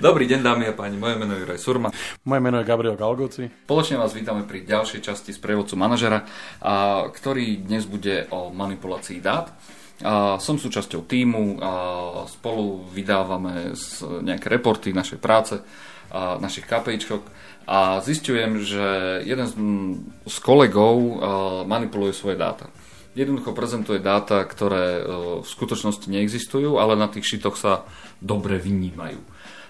Dobrý deň dámy a páni, moje meno je Juraj Surma. Moje meno je Gabriel Galgoci. Spoločne vás vítame pri ďalšej časti z prevodcu manažera, a, ktorý dnes bude o manipulácii dát. A som súčasťou týmu a spolu vydávame nejaké reporty našej práce, a našich KPIčkok a zistujem, že jeden z, z kolegov manipuluje svoje dáta jednoducho prezentuje dáta, ktoré v skutočnosti neexistujú, ale na tých šitoch sa dobre vynímajú.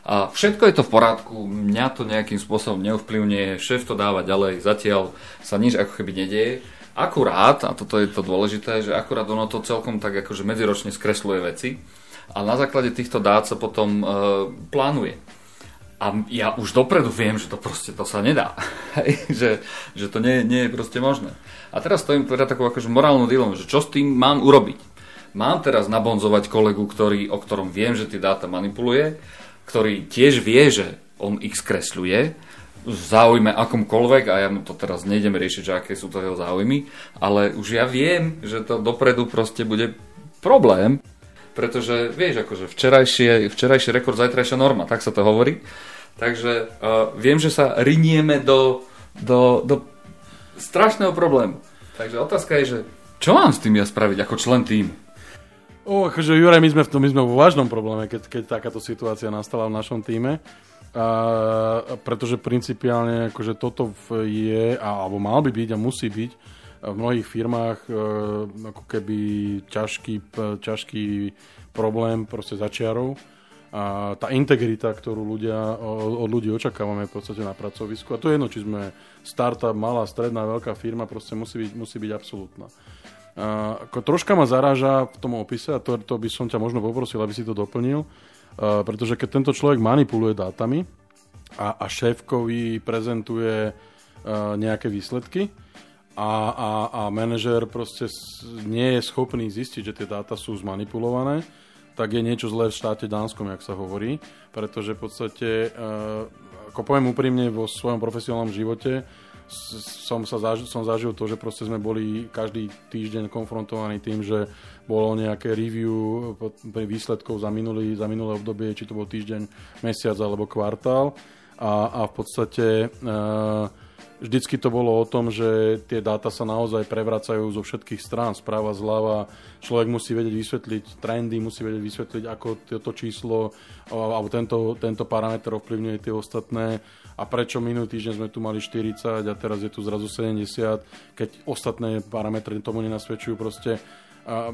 A všetko je to v porádku, mňa to nejakým spôsobom neovplyvňuje, šéf to dáva ďalej, zatiaľ sa nič ako keby nedieje. Akurát, a toto je to dôležité, že akurát ono to celkom tak akože medziročne skresluje veci a na základe týchto dát sa potom e, plánuje. A ja už dopredu viem, že to proste to sa nedá. že, že to nie, nie je proste možné. A teraz stojím teda takou akože morálnou dilom, že čo s tým mám urobiť. Mám teraz nabonzovať kolegu, ktorý, o ktorom viem, že tie dáta manipuluje, ktorý tiež vie, že on ich skresľuje, v záujme akomkoľvek, a ja mu to teraz nejdem riešiť, že aké sú to jeho záujmy, ale už ja viem, že to dopredu proste bude problém, pretože vieš, akože včerajšie, včerajší rekord, zajtrajšia norma, tak sa to hovorí. Takže uh, viem, že sa rinieme do, do, do strašného problému. Takže otázka je, že čo mám s tým ja spraviť ako člen týmu? O, akože Juraj, my sme, v tom, my sme vo vážnom probléme, keď, keď takáto situácia nastala v našom týme. A, pretože principiálne akože toto je, alebo mal by byť a musí byť v mnohých firmách e, ako keby ťažký, ťažký problém proste začiarov. A tá integrita, ktorú ľudia, od ľudí očakávame v podstate na pracovisku, a to je jedno, či sme startup, malá, stredná, veľká firma, proste musí byť, musí byť absolútna. Uh, ako troška ma zaráža v tom opise, a to, to by som ťa možno poprosil, aby si to doplnil, uh, pretože keď tento človek manipuluje dátami a, a šéfkovi prezentuje uh, nejaké výsledky a, a, a manažer proste nie je schopný zistiť, že tie dáta sú zmanipulované, tak je niečo zlé v štáte Dánskom, jak sa hovorí, pretože v podstate, uh, ako poviem úprimne, vo svojom profesionálnom živote som, sa zažil, som zažil to, že proste sme boli každý týždeň konfrontovaní tým, že bolo nejaké review výsledkov za, minulý, za minulé obdobie, či to bol týždeň, mesiac alebo kvartál. A, a v podstate e, vždycky to bolo o tom, že tie dáta sa naozaj prevracajú zo všetkých strán, správa, zľava. Človek musí vedieť vysvetliť trendy, musí vedieť vysvetliť, ako toto číslo alebo tento, tento parameter ovplyvňuje tie ostatné a prečo minulý týždeň sme tu mali 40 a teraz je tu zrazu 70, keď ostatné parametre tomu nenasvedčujú proste. A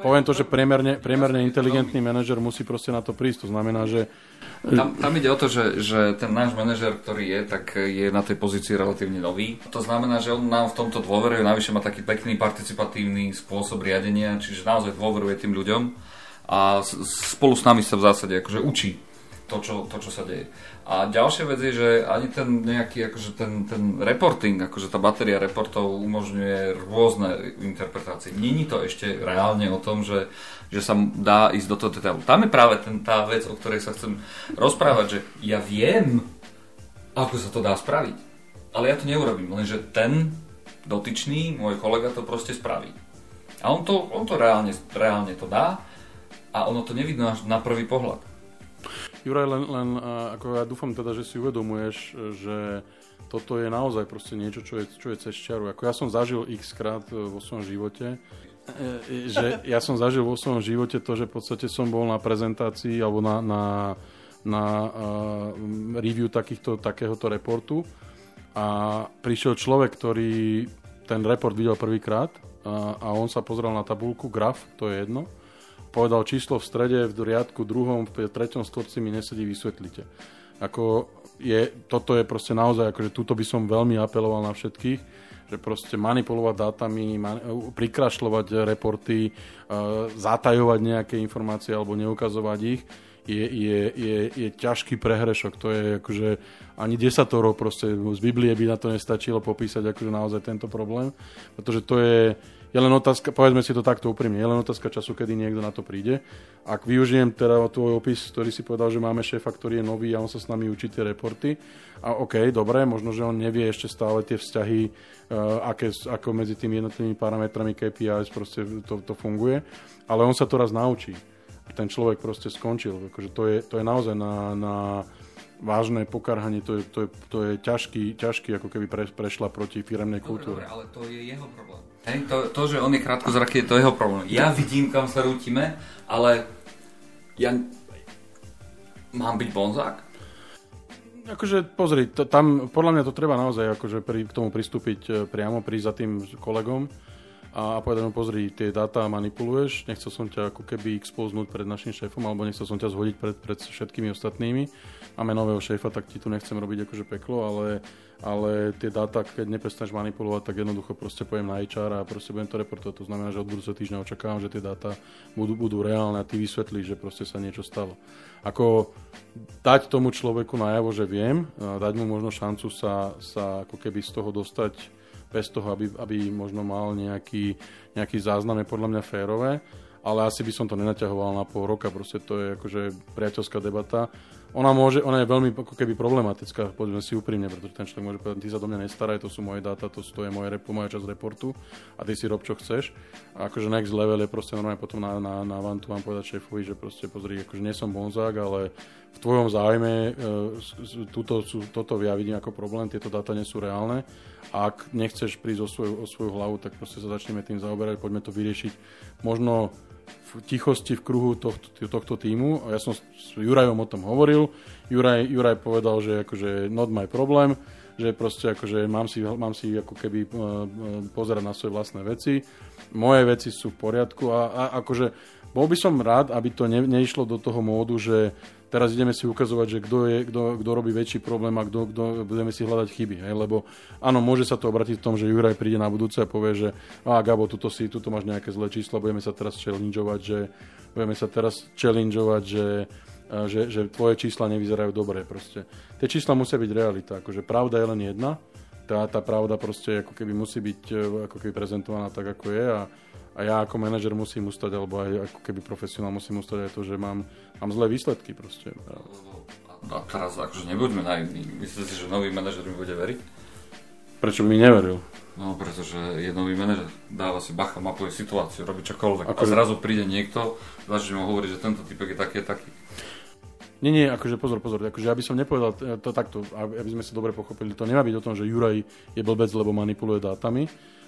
poviem to, že priemerne, priemerne inteligentný manažer musí proste na to prísť. To znamená, že... Tam, tam ide o to, že, že ten náš manažer, ktorý je, tak je na tej pozícii relatívne nový. To znamená, že on nám v tomto dôveruje, navyše má taký pekný participatívny spôsob riadenia, čiže naozaj dôveruje tým ľuďom a spolu s nami sa v zásade akože učí to, čo, to, čo sa deje. A ďalšia vec je, že ani ten nejaký, akože ten, ten reporting, akože tá batéria reportov umožňuje rôzne interpretácie. Není to ešte reálne o tom, že, že sa dá ísť do toho detailu. Tam je práve ten, tá vec, o ktorej sa chcem rozprávať, že ja viem, ako sa to dá spraviť. Ale ja to neurobím, lenže ten dotyčný, môj kolega to proste spraví. A on to, on to reálne, reálne to dá a ono to nevidno až na prvý pohľad. Juraj, len, len ako ja dúfam teda, že si uvedomuješ, že toto je naozaj proste niečo, čo je, čo je cez čaru. Ako ja som zažil x krát e, vo svojom živote, e, že ja som zažil vo svojom živote to, že v podstate som bol na prezentácii alebo na, na, na uh, review takýchto, takéhoto reportu. A prišiel človek, ktorý ten report videl prvýkrát a, a on sa pozrel na tabulku, graf, to je jedno, povedal číslo v strede, v riadku druhom, v treťom stvorci mi nesedí, vysvetlite. Ako je, toto je proste naozaj, akože túto by som veľmi apeloval na všetkých, že proste manipulovať dátami, mani- prikrašľovať reporty, uh, zatajovať nejaké informácie alebo neukazovať ich, je, je, je, je ťažký prehrešok. To je akože ani desatoro proste z Biblie by na to nestačilo popísať akože naozaj tento problém, pretože to je, je len otázka, povedzme si to takto úprimne, je len otázka času, kedy niekto na to príde. Ak využijem teda tvoj opis, ktorý si povedal, že máme šéfa, ktorý je nový a on sa s nami učí tie reporty, a OK, dobre, možno, že on nevie ešte stále tie vzťahy, uh, aké, ako medzi tými jednotlivými parametrami KPIs proste to, to funguje, ale on sa to raz naučí. ten človek proste skončil. Akože to, je, to je naozaj na, na vážne pokarhanie, to je, to je, to je ťažký, ťažký, ako keby pre, prešla proti firemnej kultúre. Dobre, ale to je jeho problém. Hej, to, to, že on je krátkozraký, je to jeho problém. Ja vidím, kam sa rútime, ale ja mám byť bonzák? Akože pozri, to, tam podľa mňa to treba naozaj akože pri, k tomu pristúpiť e, priamo, prísť za tým kolegom a povedať mu, pozri, tie dáta manipuluješ, nechcel som ťa ako keby expoznúť pred našim šéfom, alebo nechcel som ťa zhodiť pred, pred všetkými ostatnými. Máme nového šéfa, tak ti tu nechcem robiť akože peklo, ale, ale tie dáta, keď neprestaneš manipulovať, tak jednoducho proste pojem na HR a proste budem to reportovať. To znamená, že od budúceho týždňa očakávam, že tie dáta budú, budú reálne a ty vysvetlíš, že proste sa niečo stalo. Ako dať tomu človeku najavo, že viem, dať mu možno šancu sa, sa ako keby z toho dostať bez toho, aby, aby možno mal nejaký, nejaký záznam, je podľa mňa férové, ale asi by som to nenaťahoval na pol roka, proste to je akože priateľská debata. Ona, môže, ona je veľmi ako keby problematická, povedzme si úprimne, pretože ten človek môže povedať, ty sa do mňa nestaraj, to sú moje dáta, to, to je moje repo, moja časť reportu a ty si rob, čo chceš. A akože next level je proste normálne potom na, na, na vantu vám povedať šéfovi, že proste pozri, akože nie som bonzák, ale v tvojom záujme e, túto, toto ja vidím ako problém, tieto dáta nie sú reálne a ak nechceš prísť o svoju, o svoju hlavu, tak proste sa začneme tým zaoberať, poďme to vyriešiť možno v tichosti v kruhu tohto, tohto týmu. Ja som s Jurajom o tom hovoril. Juraj, Juraj povedal, že akože not my problem, že proste akože mám si, mám si ako keby uh, pozerať na svoje vlastné veci. Moje veci sú v poriadku a, a akože bol by som rád, aby to ne, neišlo do toho módu, že teraz ideme si ukazovať, že kto, je, kto, kto robí väčší problém a kto, kto, budeme si hľadať chyby. Hej? Lebo áno, môže sa to obratiť v tom, že Juraj príde na budúce a povie, že a Gabo, tuto si, tuto máš nejaké zlé čísla, budeme sa teraz challengeovať, že budeme sa teraz challengeovať, že že, že tvoje čísla nevyzerajú dobre. Proste. Tie čísla musia byť realita. Akože pravda je len jedna. Tá, tá pravda proste ako keby musí byť e, ako keby prezentovaná tak, ako je a, a ja ako manažer musím ustať, alebo aj ako keby profesionál musím ustať aj to, že mám mám zlé výsledky proste. A teraz akože nebuďme naivní. Myslíte si, že nový manažer mi bude veriť? Prečo by mi neveril? No, pretože je nový manažer, dáva si bacha, mapuje situáciu, robí čokoľvek. Ako... A zrazu príde niekto, začne mu hovoriť, že tento typek je taký, taký. Nie, nie, akože pozor, pozor, akože ja by som nepovedal to takto, aby sme sa dobre pochopili, to nemá byť o tom, že Juraj je blbec, lebo manipuluje dátami,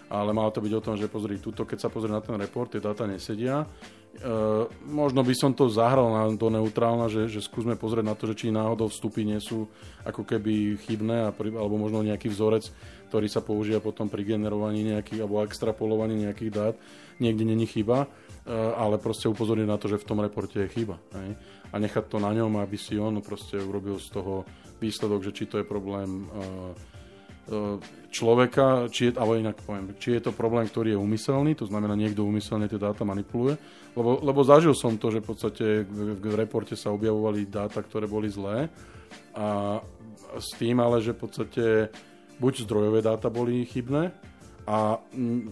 ale malo to byť o tom, že pozri, tuto, keď sa pozrie na ten report, tie dáta nesedia, Uh, možno by som to zahral na, do neutrálna, že, že skúsme pozrieť na to, že či náhodou vstupy nie sú ako keby chybné, a pri, alebo možno nejaký vzorec, ktorý sa používa potom pri generovaní nejakých, alebo extrapolovaní nejakých dát, niekde není chyba, uh, ale proste upozorniť na to, že v tom reporte je chyba. Hej? A nechať to na ňom, aby si on proste urobil z toho výsledok, že či to je problém E, človeka, či je, alebo inak poviem, či je to problém, ktorý je úmyselný, to znamená niekto úmyselne tie dáta manipuluje, lebo, lebo zažil som to, že v podstate v, v reporte sa objavovali dáta, ktoré boli zlé a s tým ale, že v podstate buď zdrojové dáta boli chybné, a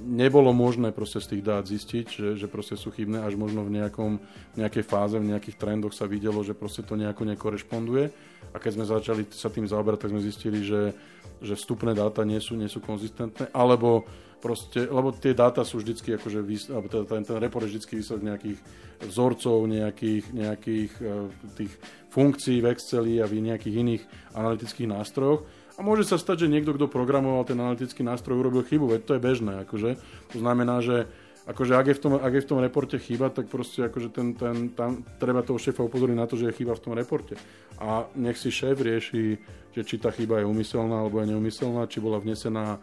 nebolo možné proste z tých dát zistiť, že, že proste sú chybné, až možno v nejakom, nejakej fáze, v nejakých trendoch sa videlo, že proste to nejako nekorešponduje. A keď sme začali sa tým zaoberať, tak sme zistili, že, že vstupné dáta nie sú, nie sú konzistentné, alebo proste, lebo tie dáta sú vždycky, akože, alebo ten, ten, ten report je vždycky výsledok nejakých vzorcov, nejakých, nejakých uh, tých funkcií v Exceli a v nejakých iných analytických nástrojoch a môže sa stať, že niekto, kto programoval ten analytický nástroj, urobil chybu, veď to je bežné. Akože. To znamená, že akože ak, je v tom, ak je v tom reporte chyba, tak proste akože ten, ten, tam treba toho šéfa upozorniť na to, že je chyba v tom reporte. A nech si šéf rieši, že či tá chyba je umyselná alebo je neumyselná, či bola vnesená e,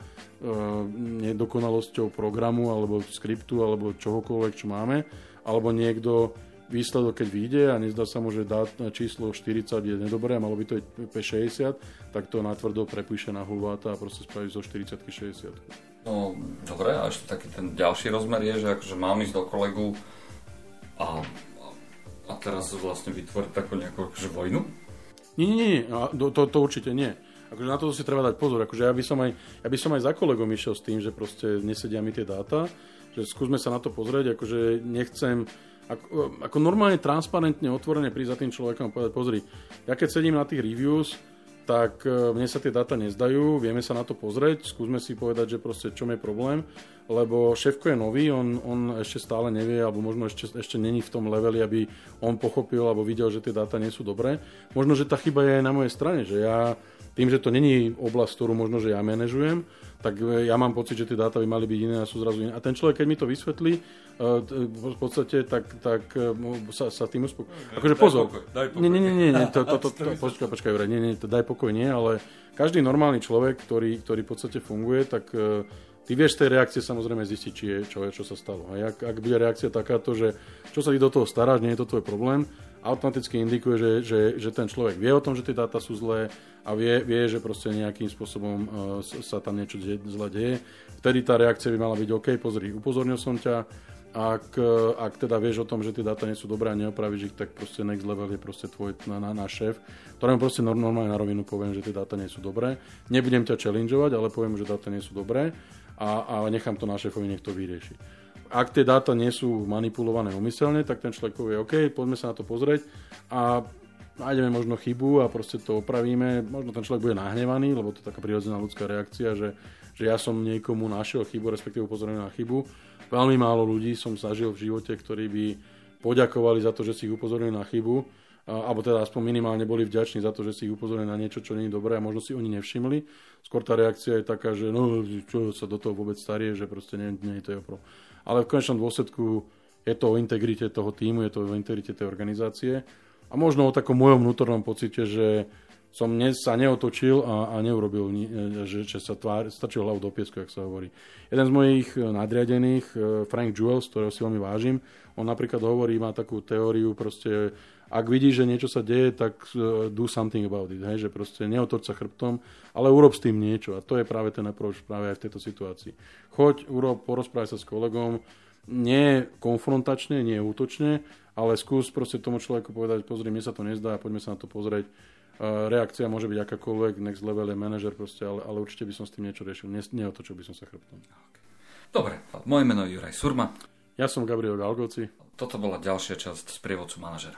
nedokonalosťou programu alebo skriptu alebo čohokoľvek, čo máme, alebo niekto výsledok, keď vyjde a nezdá sa mu, že dá číslo 40 je nedobré malo by to byť 60, tak to natvrdo prepíše na hulváta a proste spraví zo 40 60. No, dobre, a ešte taký ten ďalší rozmer je, že akože mám ísť do kolegu a, a teraz vlastne vytvoriť takú nejakú akože vojnu? Nie, nie, nie, to, to, to určite nie. Akože na to si treba dať pozor. Akože ja, by som aj, ja by som aj za kolegom išiel s tým, že proste nesedia mi tie dáta, že skúsme sa na to pozrieť, akože nechcem ako, ako normálne, transparentne, otvorene prísť za tým človekom a povedať, pozri, ja keď sedím na tých reviews, tak e, mne sa tie dáta nezdajú, vieme sa na to pozrieť, skúsme si povedať, že proste čom je problém, lebo šéfko je nový, on, on ešte stále nevie, alebo možno ešte, ešte není v tom leveli, aby on pochopil alebo videl, že tie dáta nie sú dobré. Možno, že tá chyba je aj na mojej strane, že ja tým, že to není oblasť, ktorú možno, že ja manažujem, tak e, ja mám pocit, že tie dáta by mali byť iné a sú zrazu iné. A ten človek, keď mi to vysvetlí, e, v podstate, tak, tak e, sa, sa tým uspokojí. Akože pozor. Pokoj, daj pokoj. Nie, nie, nie, nie, to, to, to, to, počkaj, počkaj, nie, nie, to daj pokoj, nie, ale každý normálny človek, ktorý, ktorý v podstate funguje, tak ty vieš z tej reakcie samozrejme zistiť, či je, čo, je, čo sa stalo. A ak, ak bude reakcia takáto, že čo sa ty do toho staráš, nie je to tvoj problém, automaticky indikuje, že, že, že ten človek vie o tom, že tie dáta sú zlé a vie, vie že proste nejakým spôsobom uh, sa tam niečo de- zle deje. Vtedy tá reakcia by mala byť OK, pozri, upozornil som ťa, ak, ak teda vieš o tom, že tie dáta nie sú dobré a neopravíš ich, tak proste next level je proste tvoj na, na, na šéf, ktorému proste normálne na rovinu poviem, že tie dáta nie sú dobré. Nebudem ťa challengeovať, ale poviem, že dáta nie sú dobré a, a nechám to na šéfovi, nech to vyrieši ak tie dáta nie sú manipulované umyselne, tak ten človek povie, OK, poďme sa na to pozrieť a nájdeme možno chybu a proste to opravíme. Možno ten človek bude nahnevaný, lebo to je taká prirodzená ľudská reakcia, že, že ja som niekomu našiel chybu, respektíve upozornil na chybu. Veľmi málo ľudí som zažil v živote, ktorí by poďakovali za to, že si ich upozornili na chybu, alebo teda aspoň minimálne boli vďační za to, že si ich upozorili na niečo, čo nie je dobré a možno si oni nevšimli. Skôr tá reakcia je taká, že no, čo sa do toho vôbec starie, že proste nie, nie je to jeho ale v konečnom dôsledku je to o integrite toho týmu, je to o integrite tej organizácie a možno o takom mojom vnútornom pocite, že som ne, sa neotočil a, a neurobil, že, že sa tvár, stačil hlavu do piesku, jak sa hovorí. Jeden z mojich eh, nadriadených, eh, Frank Jewels, ktorého si veľmi vážim, on napríklad hovorí, má takú teóriu, proste, ak vidíš, že niečo sa deje, tak eh, do something about it, hej, že proste neotoč sa chrbtom, ale urob s tým niečo. A to je práve ten approach práve aj v tejto situácii. Choď, urob, porozprávaj sa s kolegom, nie konfrontačne, nie útočne, ale skús proste tomu človeku povedať, pozri, mne sa to nezdá, poďme sa na to pozrieť reakcia môže byť akákoľvek, next level je manažer proste, ale, ale určite by som s tým niečo riešil. Ne, neotočil by som sa chrbtom. Dobre, moje meno je Juraj Surma. Ja som Gabriel Galgoci. Toto bola ďalšia časť z prievodcu manažera.